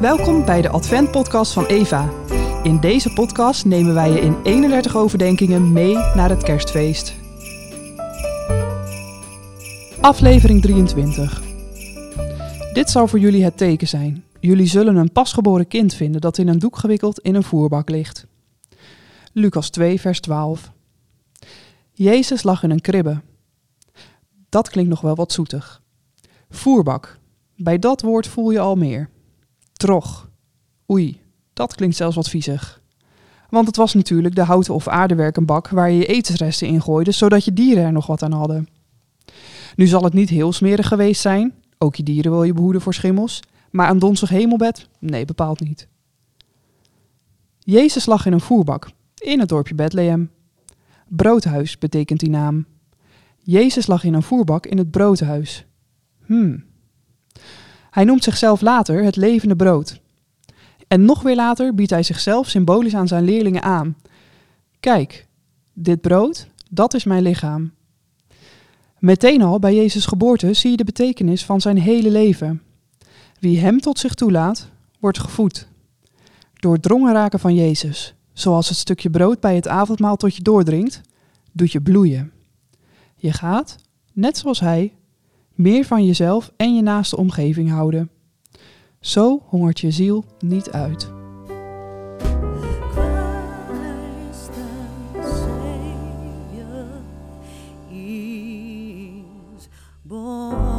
Welkom bij de Advent-podcast van Eva. In deze podcast nemen wij je in 31 overdenkingen mee naar het kerstfeest. Aflevering 23. Dit zal voor jullie het teken zijn. Jullie zullen een pasgeboren kind vinden dat in een doek gewikkeld in een voerbak ligt. Lucas 2, vers 12. Jezus lag in een kribbe. Dat klinkt nog wel wat zoetig. Voerbak. Bij dat woord voel je al meer. Trog. Oei, dat klinkt zelfs wat viezig. Want het was natuurlijk de houten of aardewerkenbak waar je je etensresten in gooide, zodat je dieren er nog wat aan hadden. Nu zal het niet heel smerig geweest zijn, ook je dieren wil je behoeden voor schimmels, maar een donzig hemelbed? Nee, bepaald niet. Jezus lag in een voerbak, in het dorpje Bethlehem. Broodhuis betekent die naam. Jezus lag in een voerbak in het broodhuis. Hmm. Hij noemt zichzelf later het levende brood. En nog weer later biedt hij zichzelf symbolisch aan zijn leerlingen aan. Kijk, dit brood, dat is mijn lichaam. Meteen al bij Jezus' geboorte zie je de betekenis van zijn hele leven. Wie hem tot zich toelaat, wordt gevoed. Doordrongen raken van Jezus, zoals het stukje brood bij het avondmaal tot je doordringt, doet je bloeien. Je gaat, net zoals hij, meer van jezelf en je naaste omgeving houden. Zo hongert je ziel niet uit. born.